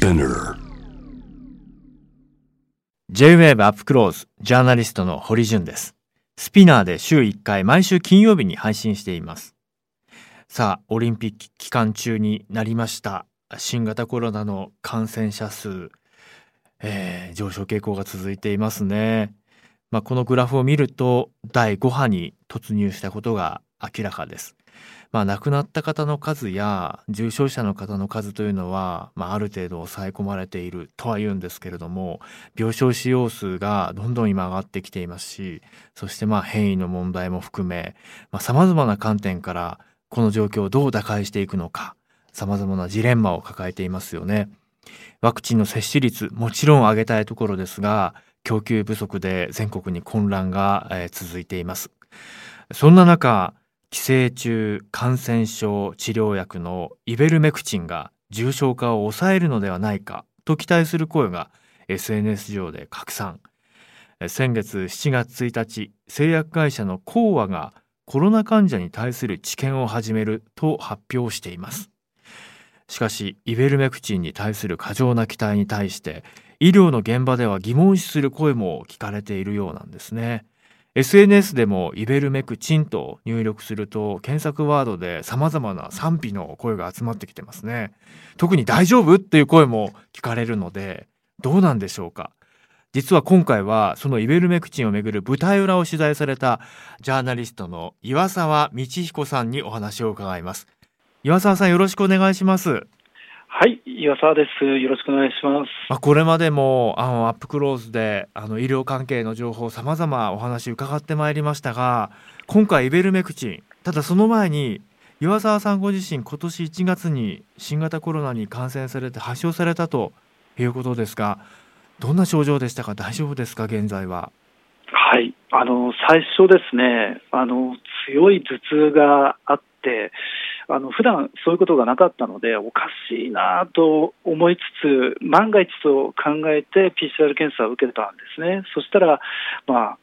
Spinner J-WAVE アップクローズジャーナリストの堀潤です。スピナーで週1回毎週金曜日に配信しています。さあオリンピック期間中になりました。新型コロナの感染者数、えー上昇傾向が続いていますね。まあ、このグラフを見ると第5波に突入したことが明らかです。まあ、亡くなった方の数や重症者の方の数というのは、まあ、ある程度抑え込まれているとは言うんですけれども病床使用数がどんどん今上がってきていますしそしてまあ変異の問題も含めさまざ、まな観点からこの状況をどう打開していくのかさまざまなジレンマを抱えていますよね。ワクチンの接種率もちろん上げたいところですが供給不足で全国に混乱が、えー続いていますそんな中寄生虫感染症治療薬のイベルメクチンが重症化を抑えるのではないかと期待する声が SNS 上で拡散。先月7月1日製薬会社のコーアがコロナ患者に対する治験を始めると発表しています。しかしイベルメクチンに対する過剰な期待に対して医療の現場では疑問視する声も聞かれているようなんですね。SNS でもイベルメクチンと入力すると検索ワードで様々な賛否の声が集まってきてますね。特に大丈夫っていう声も聞かれるのでどうなんでしょうか？実は今回はそのイベルメクチンをめぐる舞台裏を取材されたジャーナリストの岩沢道彦さんにお話を伺います。岩沢さんよろしくお願いします。はい、岩沢です。よろしくお願いします。まあ、これまでもあのアップクローズであの医療関係の情報さまざまお話伺ってまいりましたが今回イベルメクチンただその前に岩沢さんご自身今年1月に新型コロナに感染されて発症されたということですがどんな症状でしたか？大丈夫ですか？現在は。はい、あの最初ですね、あの強い頭痛があって、あの普段そういうことがなかったので、おかしいなと思いつつ、万が一と考えて PCR 検査を受けたんですね。そしたら、まあ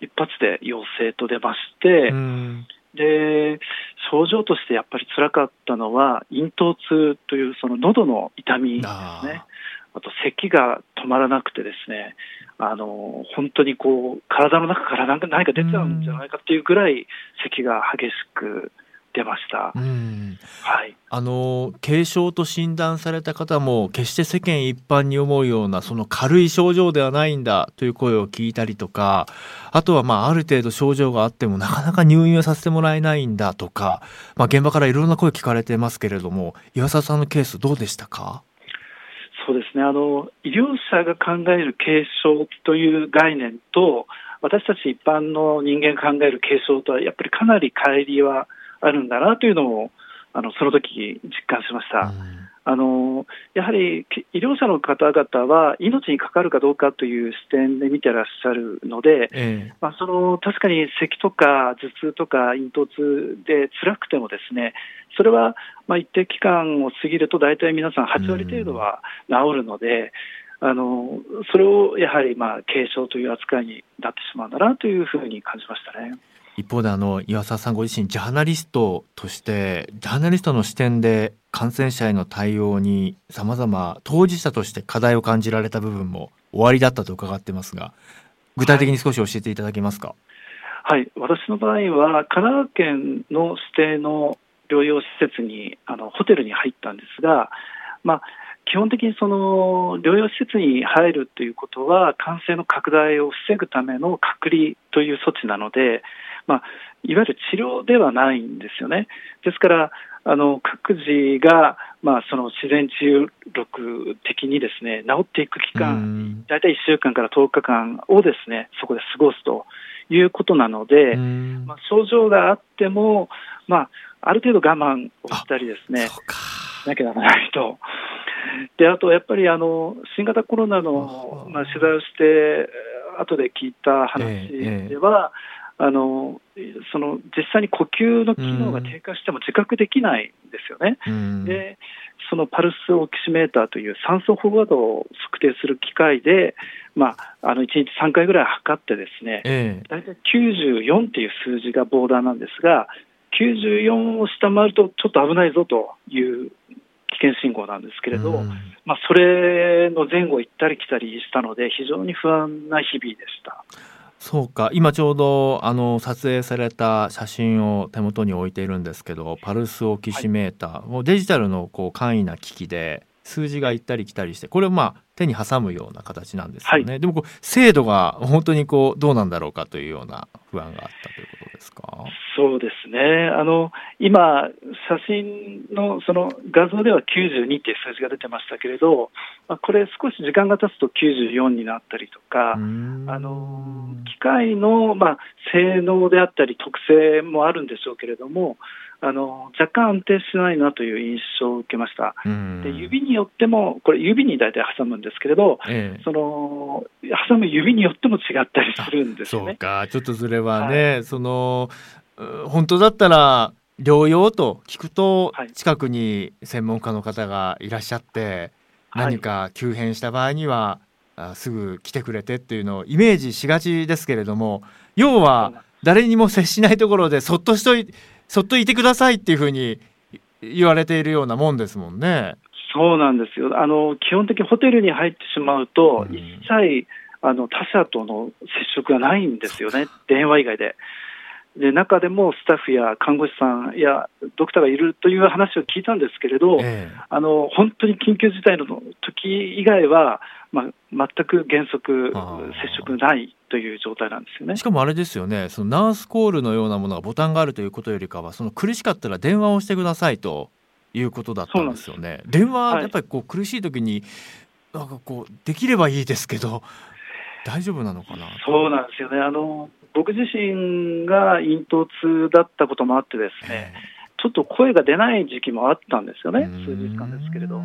一発で陽性と出まして、うんで症状としてやっぱり辛かったのは、咽頭痛というその喉の痛みですあね。あと咳が止まらなくてですね、あの本当にこう体の中から何か何か出ちゃうんじゃないかっていうぐらい咳が激しく出ましたー。うんはい。あの軽症と診断された方も決して世間一般に思うようなその軽い症状ではないんだという声を聞いたりとかあとはまあある程度症状があってもなかなか入院をさせてもらえないんだとか、まあ、現場からいろんな声聞かれてますけれども岩沢さんのケースどうでしたか？そうですねあの医療者が考える軽症という概念と、私たち一般の人間が考える軽症とは、やっぱりかなり乖離はあるんだなというのを、あのその時実感しました。あのやはりき医療者の方々は命にかかるかどうかという視点で見てらっしゃるので、ええまあ、その確かに咳とか頭痛とか咽頭痛で辛くてもですねそれはまあ一定期間を過ぎると大体皆さん8割程度は治るので、あのそれをやはりまあ軽症という扱いになってしまうんだなというふうに感じましたね。一方であの岩沢さんご自身ジャーナリストとしてジャーナリストの視点で感染者への対応にさまざま当事者として課題を感じられた部分もおありだったと伺ってますが具体的に少し教えていただけますか、はい、私の場合は神奈川県の指定の療養施設にあのホテルに入ったんですが、まあ、基本的にその療養施設に入るということは感染の拡大を防ぐための隔離という措置なので、まあ、いわゆる治療ではないんですよね。ですからあの各自が、まあ、その自然治癒力的にですね治っていく期間うん。大体1週間から10日間をですねそこで過ごすということなので、うん。まあ、症状があっても、まあ、ある程度我慢をしたりですねなきゃならないと。であとやっぱりあの新型コロナの、まあ、取材をして後で聞いた話では、あのその実際に呼吸の機能が低下しても自覚できないんですよね。うんでそのパルスオキシメーターという酸素飽和度を測定する機械で、まあ、あの1日3回ぐらい測ってですね、ええ大体94っていう数字がボーダーなんですが、94を下回るとちょっと危ないぞという危険信号なんですけれど、うん、まあ、それの前後行ったり来たりしたので、非常に不安な日々でした。そうか。今ちょうどあの撮影された写真を手元に置いているんですけどパルスオキシメーター、はい、もうデジタルのこう簡易な機器で数字が行ったり来たりしてこれをまあ手に挟むような形なんですよね、はい、でもこう精度が本当にこうどうなんだろうかというような不安があったということですか？そうですね。あの今写真のその画像では92っていう数字が出てましたけれど、まあ、これ少し時間が経つと94になったりとかあの機械のまあ性能であったり特性もあるんでしょうけれどもあの若干安定しないなという印象を受けました。で指によっても、これ、指に大体挟むんですけれど、ええ、その挟む指によっても違ったりするんですよね。そうか、ちょっとそれはね、はい、その本当だったら療養と聞くと、近くに専門家の方がいらっしゃって、何か急変した場合には、はい、すぐ来てくれてっていうのをイメージしがちですけれども、要は誰にも接しないところでそっとしといて、そっといてくださいっていうふうに言われているようなもんですもんね。そうなんですよ。あの基本的にホテルに入ってしまうと、うん、一切あの他者との接触がないんですよね、電話以外で。で中でもスタッフや看護師さんやドクターがいるという話を聞いたんですけれど、ええ、あの本当に緊急事態の時以外は、まあ、全く原則、接触ないという状態なんですよね。しかもあれですよね、そのナースコールのようなものがボタンがあるということよりかは、その苦しかったら電話をしてくださいということだったんですよね。電話、やっぱりこう苦しい時に、なんかこう、できればいいですけど、大丈夫なのかな？そうなんですよね。あの僕自身が咽頭痛だったこともあってですね、ちょっと声が出ない時期もあったんですよね、数日間ですけれど、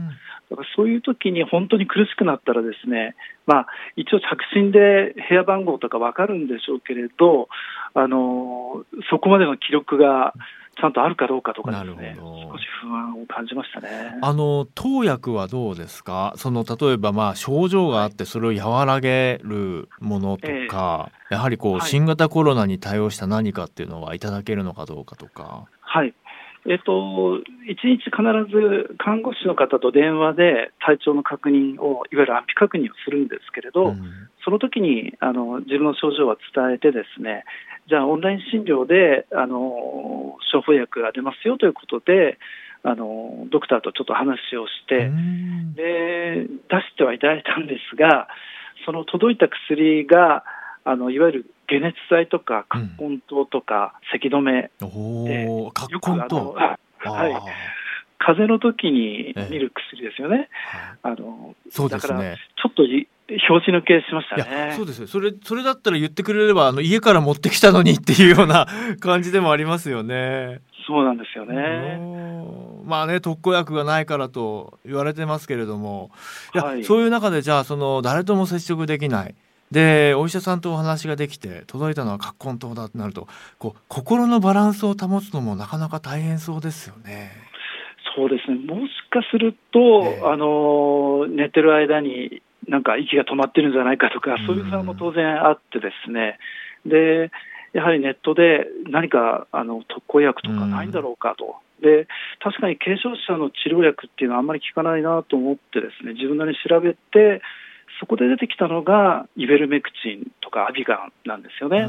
だからそういう時に本当に苦しくなったら、ですね、まあ、一応、着信で部屋番号とか分かるんでしょうけれど、あのそこまでの記録がちゃんとあるかどうかとかですね、少し不安を感じましたね。あの投薬はどうですか？その例えばまあ症状があってそれを和らげるものとか、えー、やはりこう新型コロナに対応した何かっていうのはいただけるのかどうかとか。はい。えっと、1日必ず看護師の方と電話で体調の確認を、いわゆる安否確認をするんですけれど、うん、その時にあの自分の症状は伝えて、ですねじゃあ、オンライン診療であの処方薬が出ますよということで、あのドクターとちょっと話をして、で出してはいただいたんですが、その届いた薬が、あのいわゆる解熱剤とか、葛根湯とか、咳止め、よくあの、はい、風邪の時に見る薬ですよね。あのそうですね。ちょっと表紙抜けしましたね。そうですそれそれだったら言ってくれればあの家から持ってきたのにっていうような 感じでもありますよね。そうなんですよね。まあね特効薬がないからと言われてますけれども、いや、はい、そういう中でじゃあその誰とも接触できない。でお医者さんとお話ができて届いたのは葛根湯だとなるとこう心のバランスを保つのもなかなか大変そうですよね。そうですね。もしかすると、えー、あの寝てる間になんか息が止まってるんじゃないかとか、そういう不安も当然あってですね、でやはりネットで何かあの特効薬とかないんだろうかと。で確かに軽症者の治療薬っていうのはあんまり効かないなと思ってですね自分なりに調べてそこで出てきたのがイベルメクチンとかアビガンなんですよね。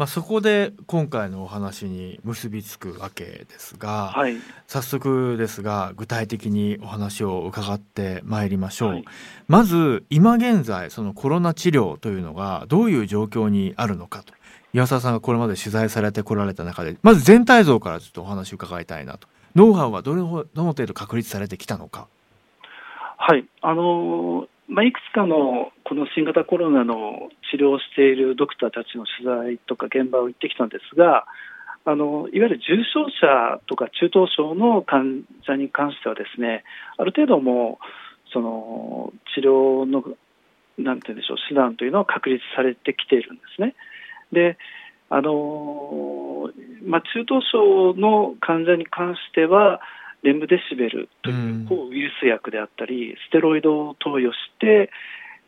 まあ、そこで今回のお話に結びつくわけですが、はい、早速ですが具体的にお話を伺ってまいりましょう、はい、まず今現在そのコロナ治療というのがどういう状況にあるのかと。岩沢さんがこれまで取材されてこられた中でまず全体像からちょっとお話を伺いたいなと。ノウハウはどれどの程度確立されてきたのか。はい。あのまあ、いくつかのこの新型コロナの治療をしているドクターたちの取材とか現場を行ってきたんですが、あのいわゆる重症者とか中等症の患者に関しては、ですねある程度もその治療のなんて言うんでしょう手段というのは確立されてきているんですね。であのまあ、中等症の患者に関しては、レムデシベルという抗ウイルス薬であったり、ステロイドを投与して、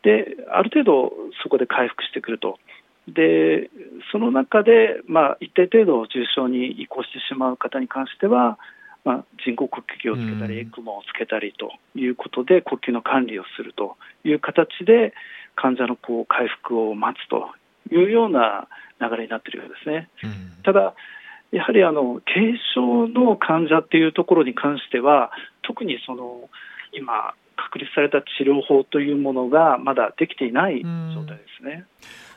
である程度そこで回復してくると。でその中で、まあ、一定程度重症に移行してしまう方に関してはまあ、人工呼吸器をつけたり、エクモをつけたりということで、呼吸の管理をするという形で、患者のこう回復を待つというような流れになっているようですね。ただやはりあの軽症の患者っていうところに関しては、特にその今、確立された治療法というものがまだできていない状態ですね。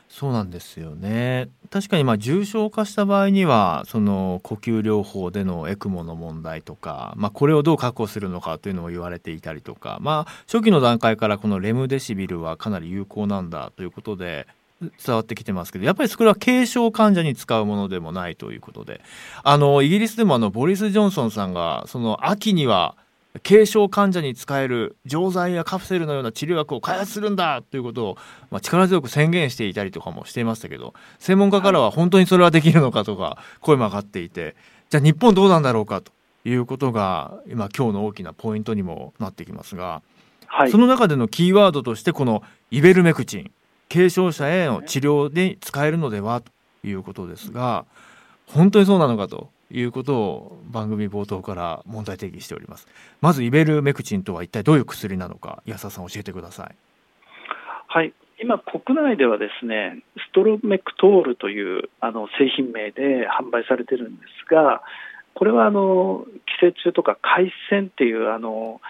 そうなんですよね確かにまあ重症化した場合にはその呼吸療法でのエクモの問題とか、まあ、これをどう確保するのかというのも言われていたりとか、まあ、初期の段階からこのレムデシビルはかなり有効なんだということで伝わってきてますけどやっぱりそれは軽症患者に使うものでもないということで。あのイギリスでもあのボリス・ジョンソンさんがその秋には軽症患者に使える錠剤やカプセルのような治療薬を開発するんだということを、まあ、力強く宣言していたりとかもしていましたけど専門家からは本当にそれはできるのかとか声も上がっていてじゃあ日本どうなんだろうかということが今今日の大きなポイントにもなってきますが、はい、その中でのキーワードとしてこのイベルメクチン軽症者への治療で使えるのではということですが本当にそうなのかということを番組冒頭から問題提起しております。まずイベルメクチンとは一体どういう薬なのか安田さん教えてください。はい。今国内ではですねストロメクトールというあの製品名で販売されてるんですがこれはあの寄生虫とか海鮮っていうあの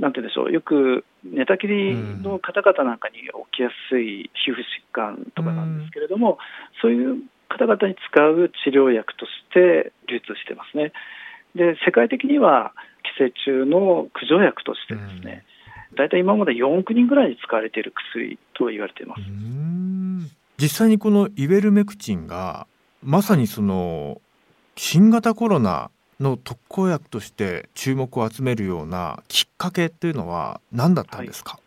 なんてでしょう。よく寝たきりの方々なんかに起きやすい皮膚疾患とかなんですけれども、そういう方々に使う治療薬として流通してますね。で世界的には寄生虫の駆除薬としてですね、大体今まで4億人ぐらいに使われている薬と言われています。実際にこのイベルメクチンがまさにその新型コロナの特効薬として注目を集めるようなきっかけっていうのは何だったんですか、はい、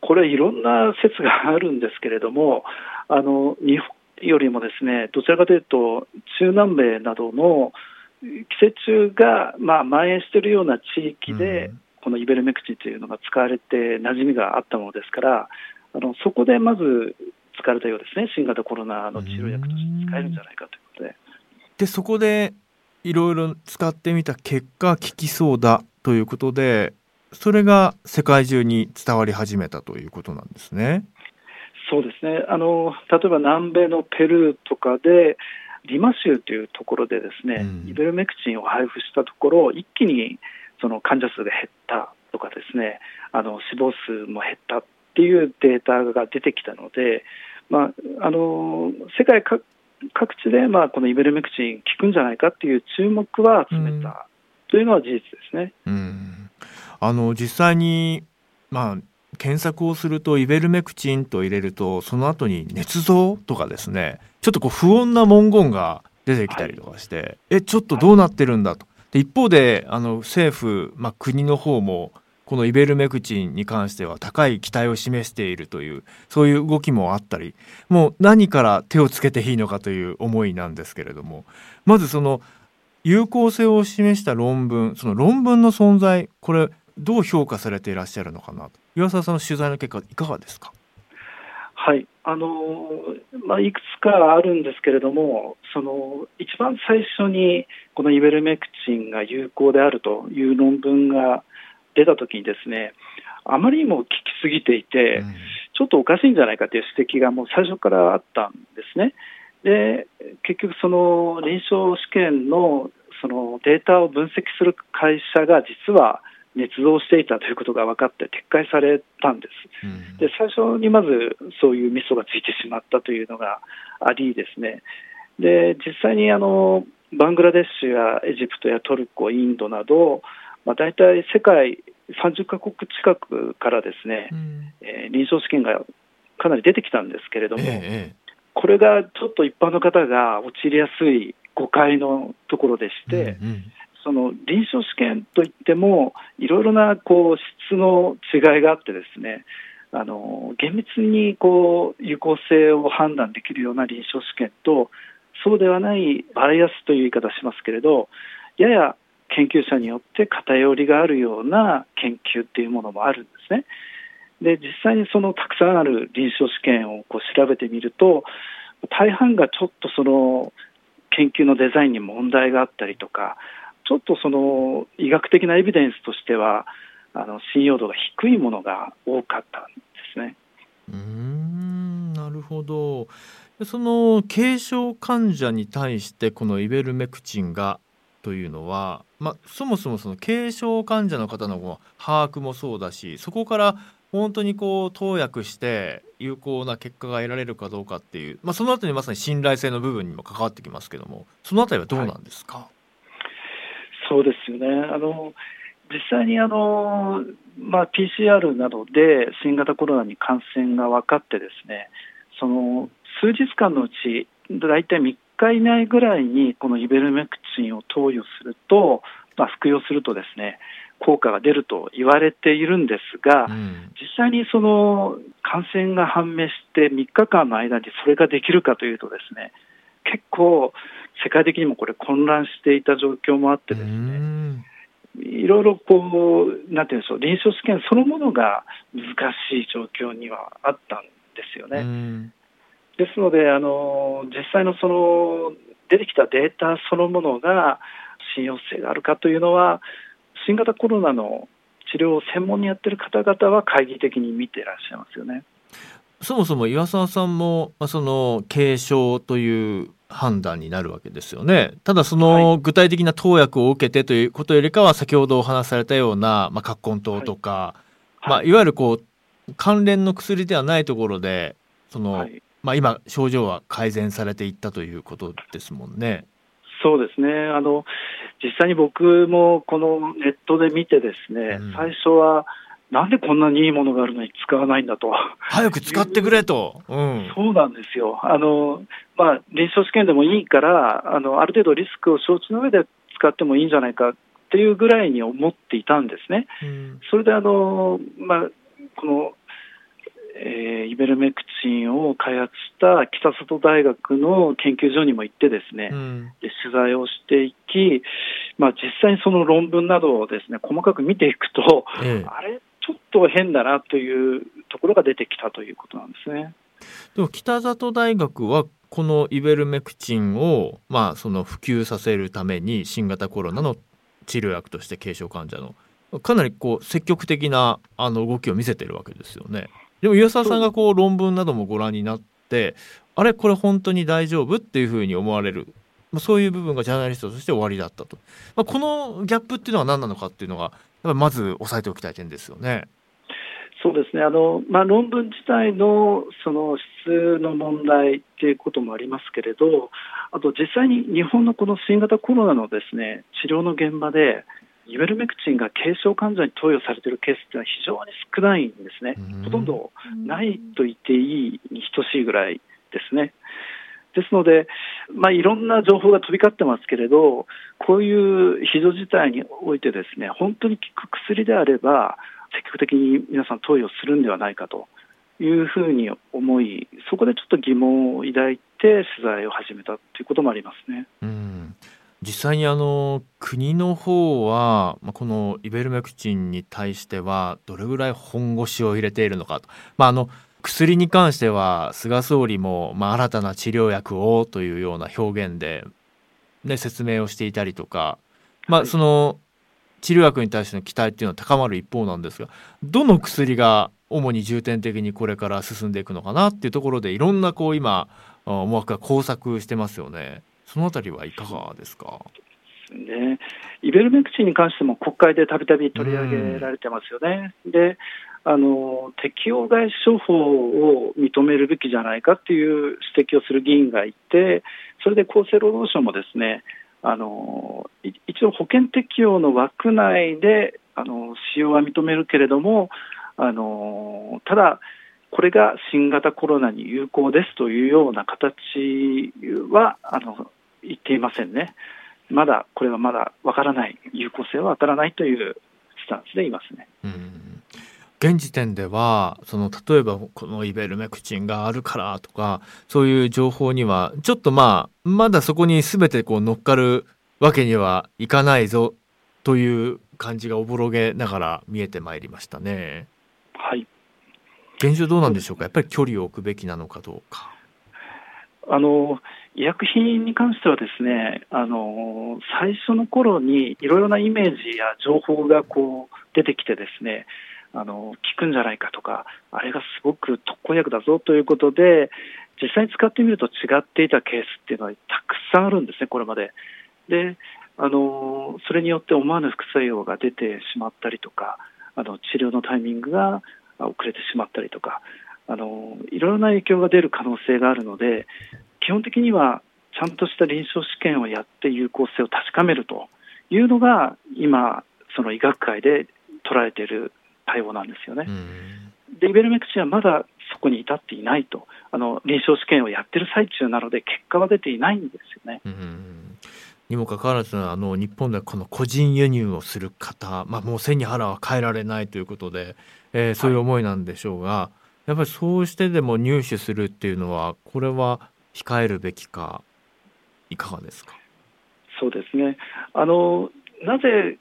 これいろんな説があるんですけれどもあの日本よりもですねどちらかというと中南米などの寄生虫がまあ蔓延しているような地域で、このイベルメクチンというのが使われて馴染みがあったものですからあのそこでまず使われたようですね。新型コロナの治療薬として使えるんじゃないかということで。でそこでいろいろ使ってみた結果効きそうだということでそれが世界中に伝わり始めたということなんですね。そうですねあの例えば南米のペルーとかでリマ州というところでですね、うん、イベルメクチンを配布したところ一気にその患者数が減ったとかですねあの死亡数も減ったっていうデータが出てきたので、まあ、あの世界各地で、まあ、このイベルメクチン効くんじゃないかっていう注目は集めたというのは事実ですね。うん、あの実際に、まあ、検索をするとイベルメクチンと入れるとその後に捏造とかですねちょっとこう不穏な文言が出てきたりとかして、はい、えちょっとどうなってるんだと。で一方であの政府、まあ、国の方もこのイベルメクチンに関しては高い期待を示しているというそういう動きもあったりもう何から手をつけていいのかという思いなんですけれどもまずその有効性を示した論文その論文の存在これどう評価されていらっしゃるのかなと。岩沢さんの取材の結果いかがですか？はい。あのまあ、いくつかあるんですけれども、その一番最初にこのイベルメクチンが有効であるという論文が出たときにですね、あまりにも効きすぎていて、ちょっとおかしいんじゃないかという指摘がもう最初からあったんですね。で結局、その臨床試験のそのデータを分析する会社が実は捏造していたということが分かって撤回されたんです、うん、で最初にまずそういうミソがついてしまったというのがありですね。で実際にあのバングラデシュやエジプトやトルコ、インドなど、まあ、大体世界30カ国近くからですね、うん、えー、臨床試験がかなり出てきたんですけれども、ええ、これがちょっと一般の方が陥りやすい誤解のところでして、うんうん、その臨床試験といっても、いろいろなこう質の違いがあってですね、あの厳密にこう有効性を判断できるような臨床試験と、そうではないバイアスという言い方しますけれど、やや研究者によって偏りがあるような研究っていうものもあるんですね。で実際にそのたくさんある臨床試験をこう調べてみると大半がちょっとその研究のデザインに問題があったりとかちょっとその医学的なエビデンスとしては、あの信用度が低いものが多かったんですね。うんなるほどその軽症患者に対してこのイベルメクチンがというのは、まあ、そもそもその軽症患者の方の把握もそうだしそこから本当にこう投薬して有効な結果が得られるかどうかっていう、まあ、そのあたりまさに信頼性の部分にも関わってきますけどもそのあたりはどうなんですか、はい、そうですよね。あの実際にあの、まあ、PCR などで新型コロナに感染が分かってですねその数日間のうち大体3日以内ぐらいにこのイベルメクチンを投与すると、まあ、服用するとですね効果が出ると言われているんですが、うん、実際にその感染が判明して3日間の間にそれができるかというとですね結構世界的にもこれ混乱していた状況もあってですね、いろいろこう、なんていうんでしょう、臨床試験そのものが難しい状況にはあったんですよね。ですので、あの実際のその出てきたデータそのものが信用性があるかというのは、新型コロナの治療を専門にやってる方々は懐疑的に見ていらっしゃいますよね。そもそも岩沢さんも、まあ、その軽症という判断になるわけですよね。ただその具体的な投薬を受けてということよりかは先ほどお話しされたような、まあ、葛根湯とか、はいまあ、いわゆるこう関連の薬ではないところでその、はい、まあ、今症状は改善されていったということですもんね。そうですねあの実際に僕もこのネットで見てですね、うん、最初はなんでこんなにいいものがあるのに使わないんだと。早く使ってくれと。うん、そうなんですよ。あの、まあ、臨床試験でもいいから、あの、ある程度リスクを承知の上で使ってもいいんじゃないかっていうぐらいに思っていたんですね。うん、それで、あの、まあ、この、えー、イベルメクチンを開発した北里大学の研究所にも行ってですね、うん、で取材をしていき、まあ、実際にその論文などをですね細かく見ていくと、ええ、あれちょっと変だなというところが出てきたということなんですね。でも北里大学はこのイベルメクチンを、まあ、その普及させるために新型コロナの治療薬として軽症患者のかなりこう積極的なあの動きを見せてるわけですよね。でも岩沢さんがこう論文などもご覧になってあれこれ本当に大丈夫っていうふうに思われる、まあ、そういう部分がジャーナリストとして終わりだったと、まあ、このギャップっていうのは何なのかっていうのがやっぱまず押さえておきたい点ですよね。そうですね。あの、まあ、論文自体のその質の問題っていうこともありますけれど、あと実際に日本のこの新型コロナのですね治療の現場で、イベルメクチンが軽症患者に投与されているケースというのは非常に少ないんですね、ほとんどないと言っていいに等しいぐらいですね。ですので、まあ、いろんな情報が飛び交ってますけれど、こういう非常事態において、ですね本当に効く薬であれば、積極的に皆さん投与するんではないかと。いうふうに思い、そこでちょっと疑問を抱いて取材を始めたということもありますね。うん実際にあの国の方は、まあ、このイベルメクチンに対してはどれぐらい本腰を入れているのかと、まあ、あの薬に関しては菅総理も、まあ、新たな治療薬をというような表現で、ね、説明をしていたりとか、まあ、その治療薬に対しての期待っていうのは高まる一方なんですがどの薬が主に重点的にこれから進んでいくのかなっていうところでいろんなこう今思惑が交錯してますよね。そのあたりはいかがですか？ね、イベルメクチンに関しても国会でたびたび取り上げられてますよね。であの適用外処方を認めるべきじゃないかっていう指摘をする議員がいて、それで厚生労働省もですねあの一応、保険適用の枠内であの使用は認めるけれども、あのただ、これが新型コロナに有効ですというような形はあの言っていませんね。まだ、これはまだわからない、有効性はわからないというスタンスでいますね。うん現時点ではその例えばこのイベルメクチンがあるからとかそういう情報にはちょっとまあまだそこに全てこう乗っかるわけにはいかないぞという感じがおぼろげながら見えてまいりましたね。はい現状どうなんでしょうか？やっぱり距離を置くべきなのかどうか。あの医薬品に関してはですねあの最初の頃にいろいろなイメージや情報がこう出てきてですねあの効くんじゃないかとかあれがすごく特効薬だぞということで実際に使ってみると違っていたケースっていうのはたくさんあるんですね、これまで。であのそれによって思わぬ副作用が出てしまったりとかあの治療のタイミングが遅れてしまったりとかあのいろいろな影響が出る可能性があるので基本的にはちゃんとした臨床試験をやって有効性を確かめるというのが今、その医学界で取られている対応なんですよね。でイベルメクチンはまだそこに至っていないとあの臨床試験をやってる最中なので結果は出ていないんですよね。にもかかわらずあの日本ではこの個人輸入をする方、まあ、もう背に腹は変えられないということで、えー、そういう思いなんでしょうが、はい、やっぱりそうしてでも入手するっていうのはこれは控えるべきかいかがですか？そうですね。あのなぜ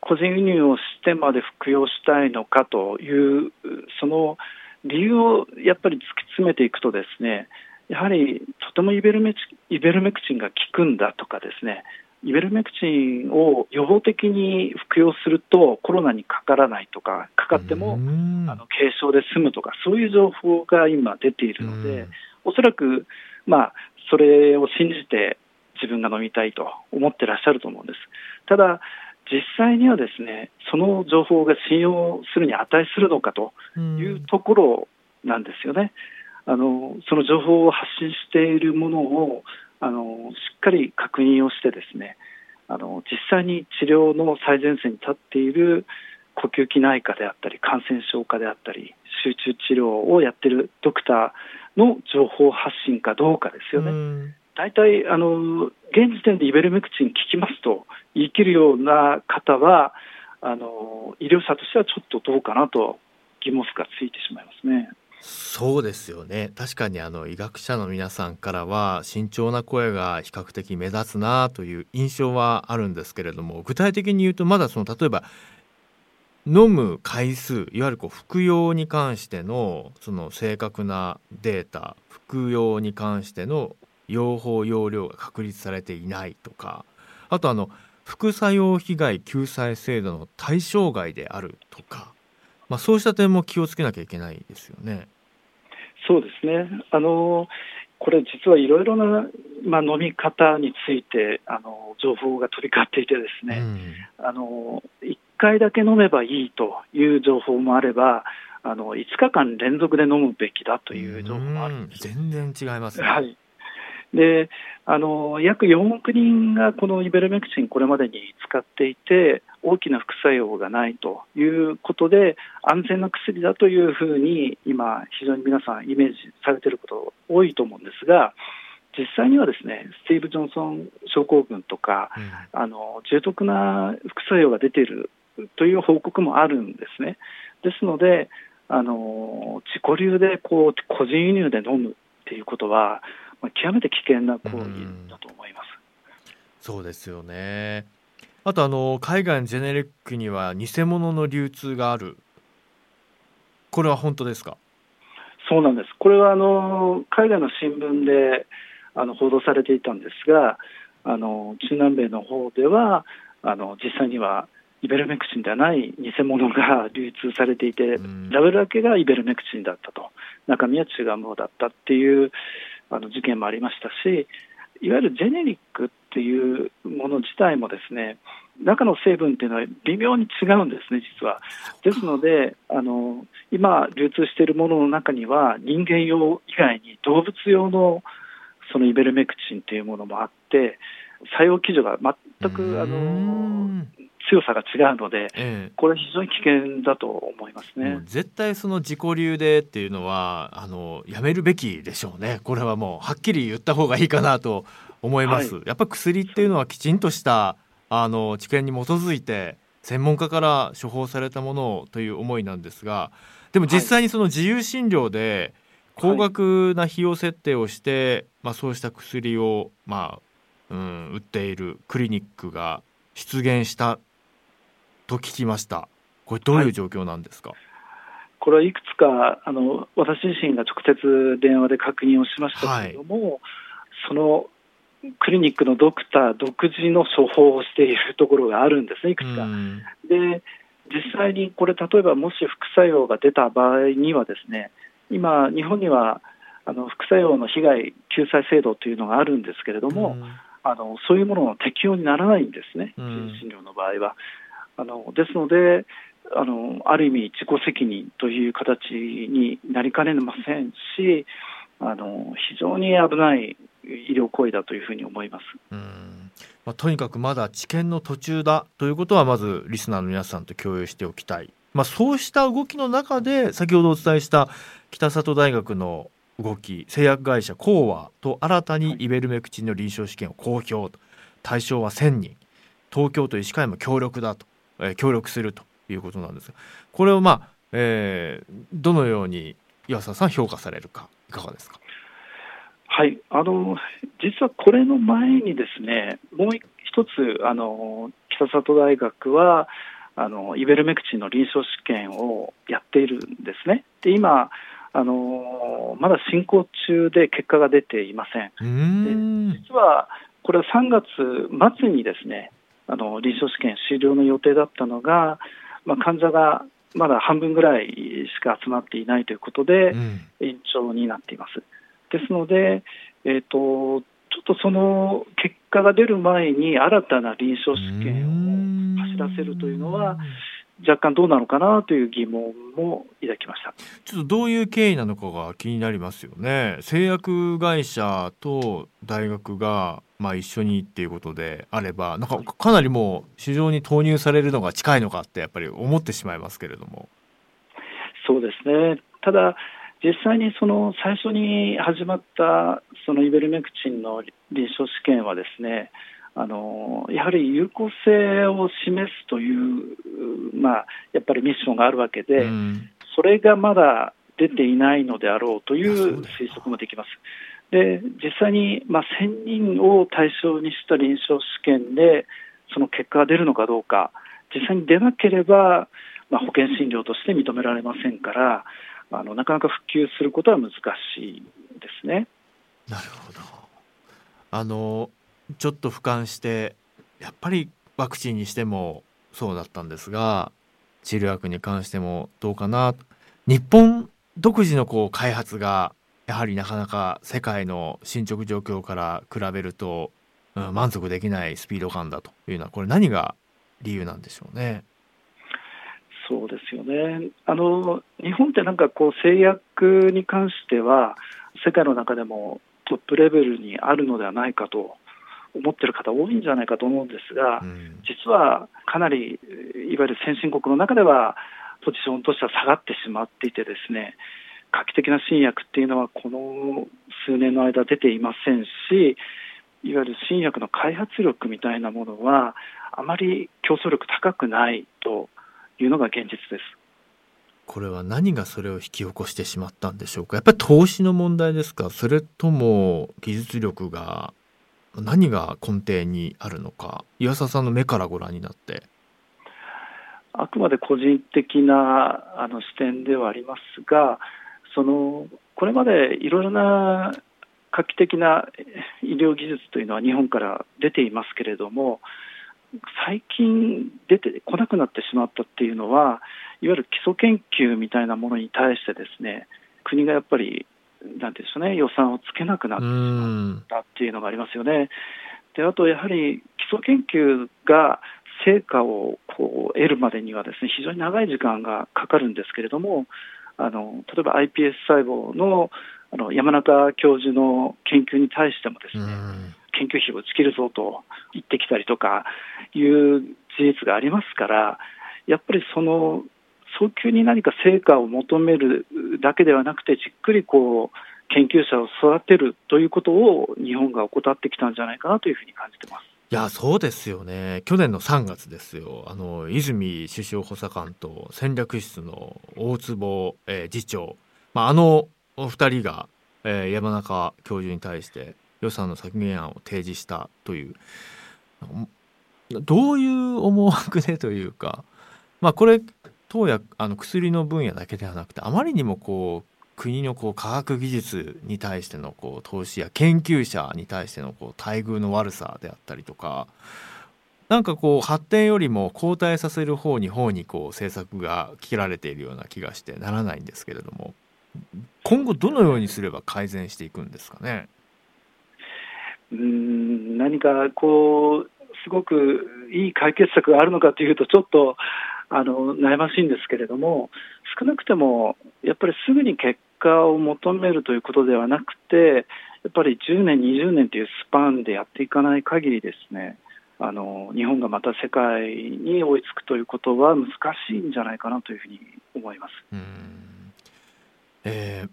個人輸入をしてまで服用したいのかというその理由をやっぱり突き詰めていくとですねやはりとてもイベルメイベルメクチンが効くんだとかですねイベルメクチンを予防的に服用するとコロナにかからないとかかかってもあの軽症で済むとかそういう情報が今出ているのでおそらく、まあ、それを信じて自分が飲みたいと思ってらっしゃると思うんです。ただ実際にはですねその情報が信用するに値するのかというところなんですよね。あのその情報を発信しているものをあのしっかり確認をしてですねあの実際に治療の最前線に立っている呼吸器内科であったり感染症科であったり集中治療をやっているドクターの情報発信かどうかですよね。大体あの現時点でイベルメクチン効きますと言い切るような方はあの医療者としてはちょっとどうかなと疑問符がついてしまいますね。そうですよね確かにあの医学者の皆さんからは慎重な声が比較的目立つなという印象はあるんですけれども具体的に言うとまだその例えば飲む回数いわゆるこう服用に関してのその正確なデータ服用に関しての用法用量が確立されていないとかあとあの副作用被害救済制度の対象外であるとか、まあ、そうした点も気をつけなきゃいけないですよね。そうですね。あのこれ実はいろいろな、まあ、飲み方についてあの情報が飛び交っていてですね、うん、あの1回だけ飲めばいいという情報もあればあの5日間連続で飲むべきだという情報もあるんです全然違います、ね、はい。であの約4億人がこのイベルメクチン、これまでに使っていて、大きな副作用がないということで、安全な薬だというふうに、今、非常に皆さん、イメージされていること多いと思うんですが、実際にはですねスティーブ・ジョンソン症候群とか、うん、あの重篤な副作用が出ているという報告もあるんですね。ですので、あの自己流でこう個人輸入で飲むっていうことは、まあ、極めて危険な行為だと思います。そうですよね。あとあの海外のジェネリックには偽物の流通がある。これは本当ですか？そうなんです。これはあの海外の新聞であの報道されていたんですが、あの中南米の方ではあの実際にはイベルメクチンではない偽物が 流通されていて、ラベルだけがイベルメクチンだったと、中身は違うものだったっていうあの事件もありましたし、いわゆるジェネリックっていうもの自体もですね、中の成分っていうのは微妙に違うんですね、実は。ですので、あの今、流通しているものの中には、人間用以外に動物用のそのイベルメクチンというものもあって、作用基準が全くあの強さが違うので、ええ、これ非常に危険だと思いますね。絶対その自己流でっていうのはあのやめるべきでしょうね。これはもうはっきり言った方がいいかなと思います。はい、やっぱ薬っていうのはきちんとしたあの知見に基づいて専門家から処方されたものという思いなんですが、でも実際にその自由診療で高額な費用設定をして、はい、まあそうした薬をまあうん、売っているクリニックが出現したと聞きました。これどういう状況なんですか？はこれはいくつかあの私自身が直接電話で確認をしましたけれども、はい、そのクリニックのドクター独自の処方をしているところがあるんですね、いくつか。で実際にこれ、例えばもし副作用が出た場合には、ですね今、日本にはあの副作用の被害救済制度というのがあるんですけれども、あのそういうものの適用にならないんですね、診療の場合は。あのですのであの、ある意味、自己責任という形になりかねませんし、あの非常に危ない医療行為だというふうに思います。うんまあ、とにかくまだ治験の途中だということはまずリスナーの皆さんと共有しておきたい、まあ、そうした動きの中で先ほどお伝えした北里大学の動き製薬会社コーワと新たにイベルメクチンの臨床試験を公表と。対象は1000人。東京都医師会も協力だと、えー、協力するということなんですが。これをまあ、えー、どのように岩佐さん評価されるかいかがですか？はい。あの実はこれの前にですねもう一つあの北里大学はあのイベルメクチンの臨床試験をやっているんですね。で今あのまだ進行中で結果が出ていません。で実はこれは3月末にですねあの臨床試験終了の予定だったのが、まあ、患者がまだ半分ぐらいしか集まっていないということで、延長になっています。ですので、えーと、ちょっとその結果が出る前に新たな臨床試験を走らせるというのは、若干どうなのかなという疑問も抱きましたちょっとどういう経緯なのかが気になりますよね。製薬会社と大学がまあ一緒にっていうことであればなんかかなりもう市場に投入されるのが近いのかってやっぱり思ってしまいますけれども。そうですねただ実際にその最初に始まったそのイベルメクチンの臨床試験はですねあのやはり有効性を示すという、まあ、やっぱりミッションがあるわけで、うん、それがまだ出ていないのであろうという推測もできます。で実際に、まあ、1000人を対象にした臨床試験でその結果が出るのかどうか実際に出なければ、まあ、保険診療として認められませんからあのなかなか復旧することは難しいですね。なるほどあのちょっと俯瞰してやっぱりワクチンにしてもそうだったんですが治療薬に関してもどうかな日本独自のこう開発がやはりなかなか世界の進捗状況から比べると、うん、満足できないスピード感だというのはこれ何が理由なんでしょうね？そうですよねあの日本ってなんかこう製薬に関しては世界の中でもトップレベルにあるのではないかと思ってる方多いんじゃないかと思うんですが、うん、実はかなりいわゆる先進国の中ではポジションとしては下がってしまっていてですね画期的な新薬っていうのはこの数年の間出ていませんしいわゆる新薬の開発力みたいなものはあまり競争力高くないというのが現実です。これは何がそれを引き起こしてしまったんでしょうか？やっぱり投資の問題ですか？それとも技術力が何が根底にあるのか岩佐さんの目からご覧になって。あくまで個人的なあの視点ではありますがそのこれまでいろいろな画期的な医療技術というのは日本から出ていますけれども最近出てこなくなってしまったっていうのはいわゆる基礎研究みたいなものに対してですね国がやっぱりなんていうんでしょうね、予算をつけなくなってしまったっていうのがありますよね。であとやはり基礎研究が成果をこう得るまでにはですね非常に長い時間がかかるんですけれどもあの例えば iPS 細胞のあの山中教授の研究に対してもですね研究費をつけるぞと言ってきたりとかいう事実がありますからやっぱりその早急に何か成果を求めるだけではなくて、じっくりこう研究者を育てるということを日本が怠ってきたんじゃないかなというふうに感じてます。いやそうですよね。去年の3月ですよ。あの泉首相補佐官と戦略室の大坪、えー、次長、まあ、あの2人が、えー、山中教授に対して予算の削減案を提示したという。どういう思惑でというか、まあ、これ投薬あの薬の分野だけではなくてあまりにもこう国のこう科学技術に対してのこう投資や研究者に対してのこう待遇の悪さであったりとかなんかこう発展よりも後退させる方に方にこう政策が切られているような気がしてならないんですけれども今後どのようにすれば改善していくんですかね？うん何かこうすごくいい解決策があるのかというとちょっとあの悩ましいんですけれども少なくてもやっぱりすぐに結果を求めるということではなくてやっぱり10年、20年というスパンでやっていかない限りですねあの日本がまた世界に追いつくということは難しいんじゃないかなというふうに思います。うんえ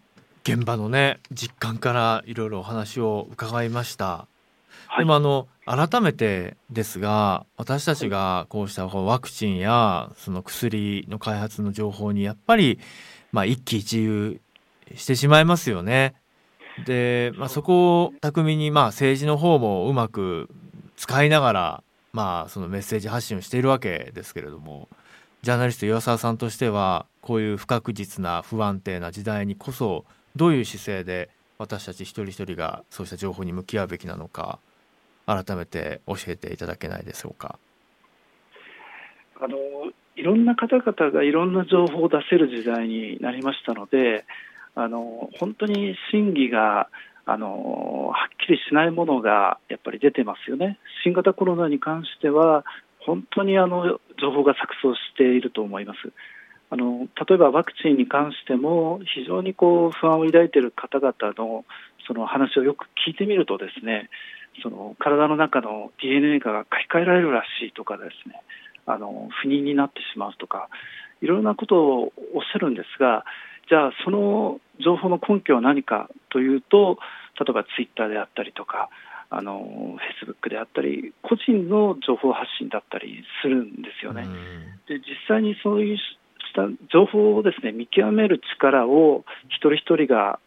ー、現場のね実感からいろいろお話を伺いました。はい、でもあの改めてですが私たちがこうしたワクチンやその薬の開発の情報にやっぱりまあ一喜一憂してしまいますよね。で、まあ、そこを巧みにまあ政治の方もうまく使いながら、まあ、そのメッセージ発信をしているわけですけれどもジャーナリスト岩沢さんとしてはこういう不確実な不安定な時代にこそどういう姿勢で私たち一人一人がそうした情報に向き合うべきなのか改めて教えていただけないでしょうか。あのいろんな方々がいろんな情報を出せる時代になりましたのであの本当に真偽があのはっきりしないものがやっぱり出てますよね。新型コロナに関しては本当にあの情報が錯綜していると思います。あの例えばワクチンに関しても非常にこう不安を抱いている方々のその話をよく聞いてみるとですねその体の中の DNA が書き換えられるらしいとかですねあの不妊になってしまうとかいろいろなことをおっしゃるんですがじゃあその情報の根拠は何かというと例えばツイッターであったりとかあのフェイスブックであったり個人の情報発信だったりするんですよね。で実際にそういうした情報をですね見極める力を一人一人が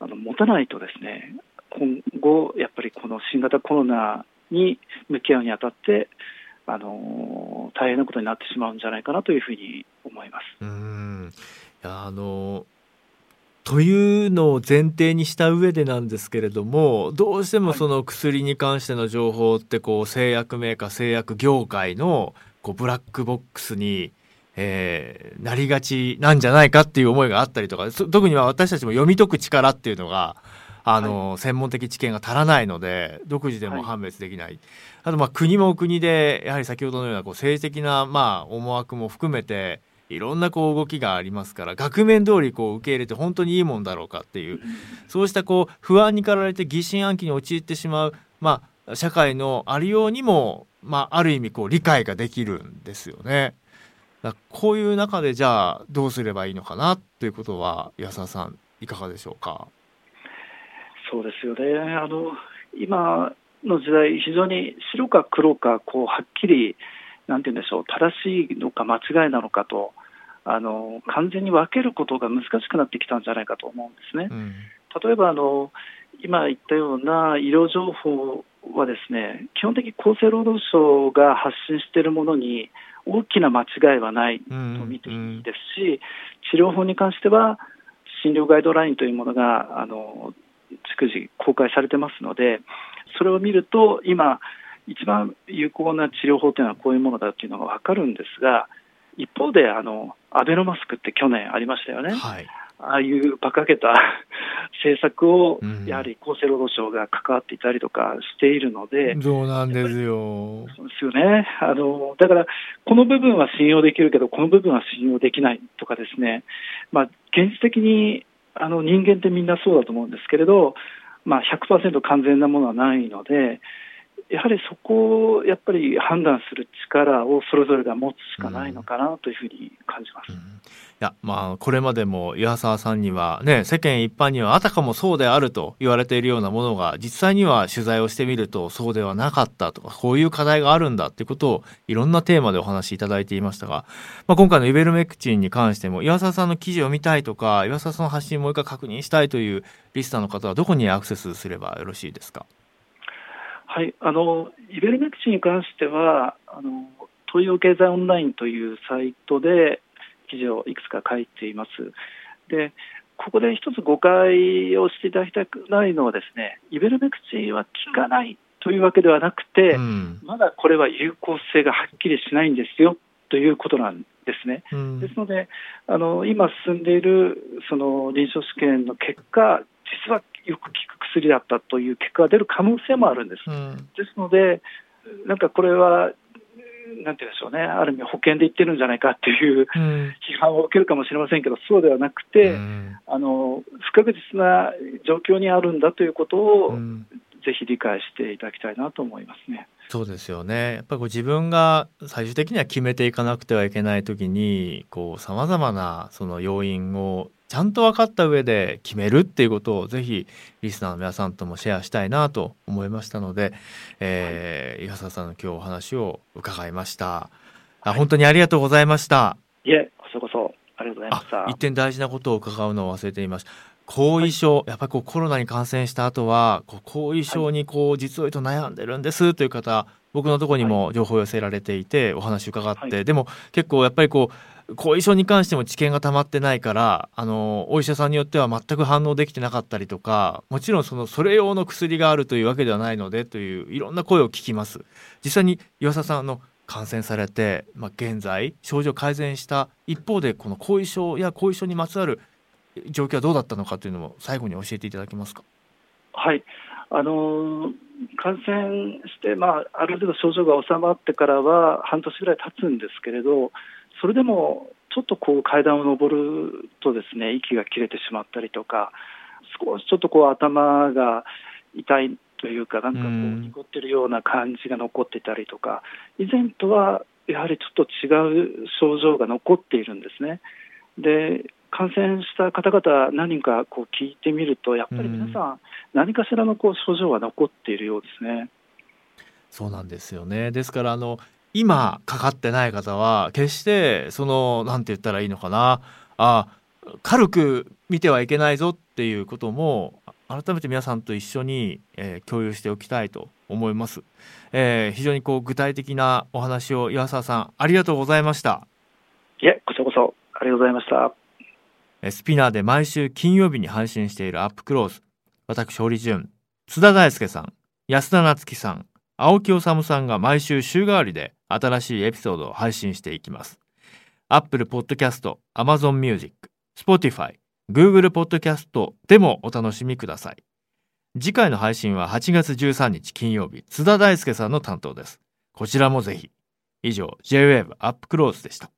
あの持たないとですね今後やっぱりこの新型コロナに向き合うにあたってあの大変なことになってしまうんじゃないかなというふうに思います。うんいやあのというのを前提にした上でなんですけれどもどうしてもその薬に関しての情報ってこう製薬メーカー製薬業界のこうブラックボックスに、えー、なりがちなんじゃないかっていう思いがあったりとか特には私たちも読み解く力っていうのがあの、はい、専門的知見が足らないので独自でも判別できない、はい、あとまあ国も国でやはり先ほどのようなこう政治的なまあ思惑も含めていろんなこう動きがありますから額面通りこう受け入れて本当にいいもんだろうかっていうそうしたこう不安に駆られて疑心暗鬼に陥ってしまう、まあ、社会のありようにも、まあ、ある意味こう理解ができるんですよね。だこういう中でじゃあどうすればいいのかなということは安田さんいかがでしょうか？そうですよね。あの今の時代非常に白か黒かこうはっきりなんて言うんでしょう正しいのか間違いなのかとあの完全に分けることが難しくなってきたんじゃないかと思うんですね。うん、例えばあの今言ったような医療情報はですね基本的に厚生労働省が発信しているものに大きな間違いはないと見ていいですし、治療法に関しては診療ガイドラインというものがあの逐次公開されてますのでそれを見ると今一番有効な治療法というのはこういうものだというのが分かるんですが一方であのアベノマスクって去年ありましたよね。はいああいう馬鹿げた 政策をやはり厚生労働省が関わっていたりとかしているので、うん、そうなんですよ。そうですよねあのだから、この部分は信用できるけど、この部分は信用できないとかですね、まあ、現実的にあの人間ってみんなそうだと思うんですけれど、まあ100%完全なものはないので、やはりそこをやっぱり判断する力をそれぞれが持つしかないのかなというふうに感じます。うん、いやまあこれまでも岩沢さんにはね世間一般にはあたかもそうであると言われているようなものが実際には取材をしてみるとそうではなかったとかこういう課題があるんだっていうことをいろんなテーマでお話しいただいていましたが、まあ、今回のイベルメクチンに関しても岩沢さんの記事を見たいとか岩沢さんの発信をもう一回確認したいというリスターの方はどこにアクセスすればよろしいですか？はい、あのイベルメクチンに関してはあの東洋経済オンラインというサイトで記事をいくつか書いています。でここで一つ誤解をしていただきたくないのはですねイベルメクチンは効かないというわけではなくて、うん、まだこれは有効性がはっきりしないんですよということなんですね。うん、ですのであの今進んでいるその臨床試験の結果実はよく効く薬だったという結果が出る可能性もあるんです。うん、ですのでなんかこれはなんて言うんでしょうね、ある意味、保険で言ってるんじゃないかっていう批判を受けるかもしれませんけど、そうではなくて、うん、あの不確実な状況にあるんだということを、うん、ぜひ理解していただきたいなと思いますね。そうですよね。やっぱりこう自分が最終的には決めていかなくてはいけない時にさまざまなその要因をちゃんと分かった上で決めるっていうことをぜひリスナーの皆さんともシェアしたいなと思いましたので、えー、伊沢さんの今日お話を伺いました、あ本当にありがとうございました。いえこそこそありがとうございました。一点大事なことを伺うのを忘れていました後遺症、はい、やっぱりこうコロナに感染した後はこう後遺症にこう実を言うと悩んでるんですという方僕のところにも情報を寄せられていてお話伺って、はい、でも結構やっぱりこう後遺症に関しても知見が溜まってないからあのお医者さんによっては全く反応できてなかったりとかもちろんそのそれ用の薬があるというわけではないのでといういろんな声を聞きます実際に岩佐さんの感染されて、まあ、現在症状改善した一方でこの後遺症や後遺症にまつわる状況はどうだったのかというのも最後に教えていただけますか？はいあの感染して、まあ、ある程度症状が収まってからは半年ぐらい経つんですけれどそれでもちょっとこう階段を上るとですね息が切れてしまったりとか少しちょっとこう頭が痛いというかなんかこう濁ってるような感じが残ってたりとか以前とはやはりちょっと違う症状が残っているんですね。で感染した方々、何人かこう聞いてみると、やっぱり皆さん、何かしらのこう症状が残っているようですね。そうなんですよねですからあの今かかってない方は決してそのなんて言ったらいいのかな。あ軽く見てはいけないぞっていうことも改めて皆さんと一緒に、えー、共有しておきたいと思います、えー、非常にこう具体的なお話を岩沢さんありがとうございました。いえこちらこそありがとうございました。スピナーで毎週金曜日に配信しているアップクローズ。私堀潤。津田大輔さん。安田夏樹さん青木治さんが毎週週替わりで新しいエピソードを配信していきます。Apple Podcast、Amazon Music、Spotify、Google Podcast でもお楽しみください。次回の配信は8月13日金曜日、津田大介さんの担当です。こちらもぜひ。以上、J-Wave アップクローズでした。